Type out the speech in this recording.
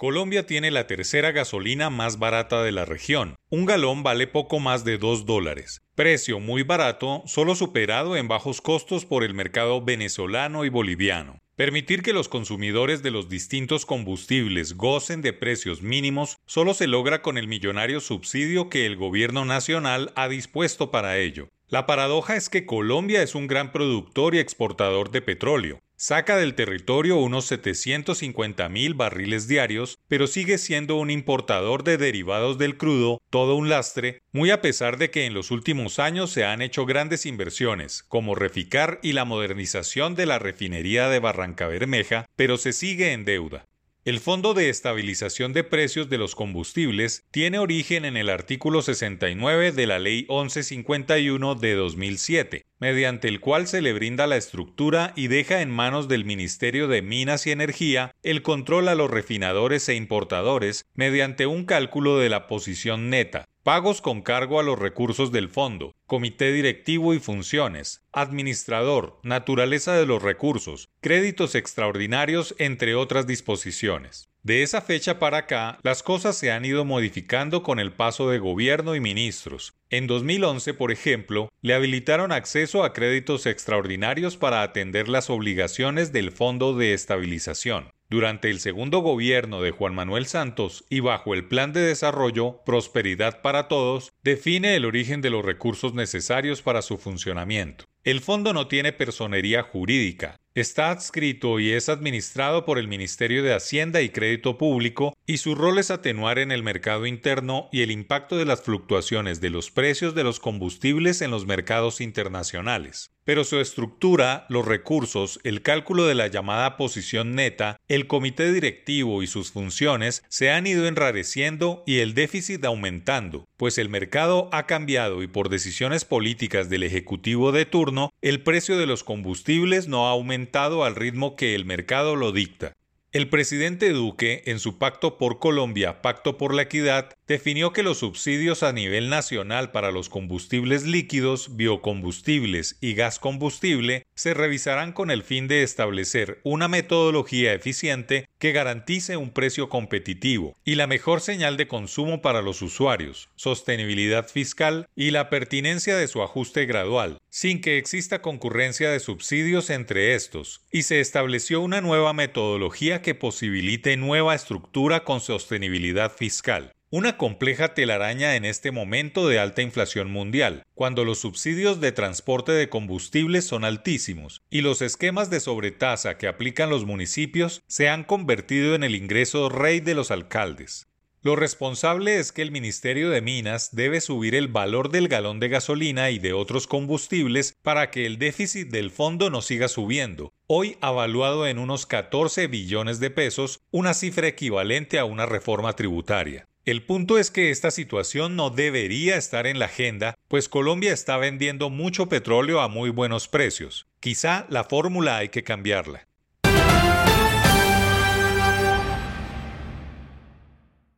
Colombia tiene la tercera gasolina más barata de la región. Un galón vale poco más de 2 dólares. Precio muy barato, solo superado en bajos costos por el mercado venezolano y boliviano. Permitir que los consumidores de los distintos combustibles gocen de precios mínimos solo se logra con el millonario subsidio que el gobierno nacional ha dispuesto para ello. La paradoja es que Colombia es un gran productor y exportador de petróleo, Saca del territorio unos 750 mil barriles diarios, pero sigue siendo un importador de derivados del crudo, todo un lastre, muy a pesar de que en los últimos años se han hecho grandes inversiones, como Reficar y la modernización de la refinería de Barranca Bermeja, pero se sigue en deuda. El Fondo de Estabilización de Precios de los Combustibles tiene origen en el artículo 69 de la Ley 1151 de 2007, mediante el cual se le brinda la estructura y deja en manos del Ministerio de Minas y Energía el control a los refinadores e importadores mediante un cálculo de la posición neta, Pagos con cargo a los recursos del fondo, comité directivo y funciones, administrador, naturaleza de los recursos, créditos extraordinarios, entre otras disposiciones. De esa fecha para acá, las cosas se han ido modificando con el paso de gobierno y ministros. En 2011, por ejemplo, le habilitaron acceso a créditos extraordinarios para atender las obligaciones del Fondo de Estabilización. Durante el segundo gobierno de Juan Manuel Santos y bajo el Plan de Desarrollo Prosperidad para Todos, define el origen de los recursos necesarios para su funcionamiento. El fondo no tiene personería jurídica, Está adscrito y es administrado por el Ministerio de Hacienda y Crédito Público y su rol es atenuar en el mercado interno y el impacto de las fluctuaciones de los precios de los combustibles en los mercados internacionales. Pero su estructura, los recursos, el cálculo de la llamada posición neta, el comité directivo y sus funciones se han ido enrareciendo y el déficit aumentando, pues el mercado ha cambiado y por decisiones políticas del Ejecutivo de turno, el precio de los combustibles no ha aumentado al ritmo que el mercado lo dicta. El presidente Duque, en su Pacto por Colombia, Pacto por la Equidad, definió que los subsidios a nivel nacional para los combustibles líquidos, biocombustibles y gas combustible se revisarán con el fin de establecer una metodología eficiente que garantice un precio competitivo y la mejor señal de consumo para los usuarios, sostenibilidad fiscal y la pertinencia de su ajuste gradual, sin que exista concurrencia de subsidios entre estos, y se estableció una nueva metodología que posibilite nueva estructura con sostenibilidad fiscal. Una compleja telaraña en este momento de alta inflación mundial, cuando los subsidios de transporte de combustibles son altísimos y los esquemas de sobretasa que aplican los municipios se han convertido en el ingreso rey de los alcaldes. Lo responsable es que el Ministerio de Minas debe subir el valor del galón de gasolina y de otros combustibles para que el déficit del fondo no siga subiendo, hoy avaluado en unos 14 billones de pesos, una cifra equivalente a una reforma tributaria. El punto es que esta situación no debería estar en la agenda, pues Colombia está vendiendo mucho petróleo a muy buenos precios. Quizá la fórmula hay que cambiarla.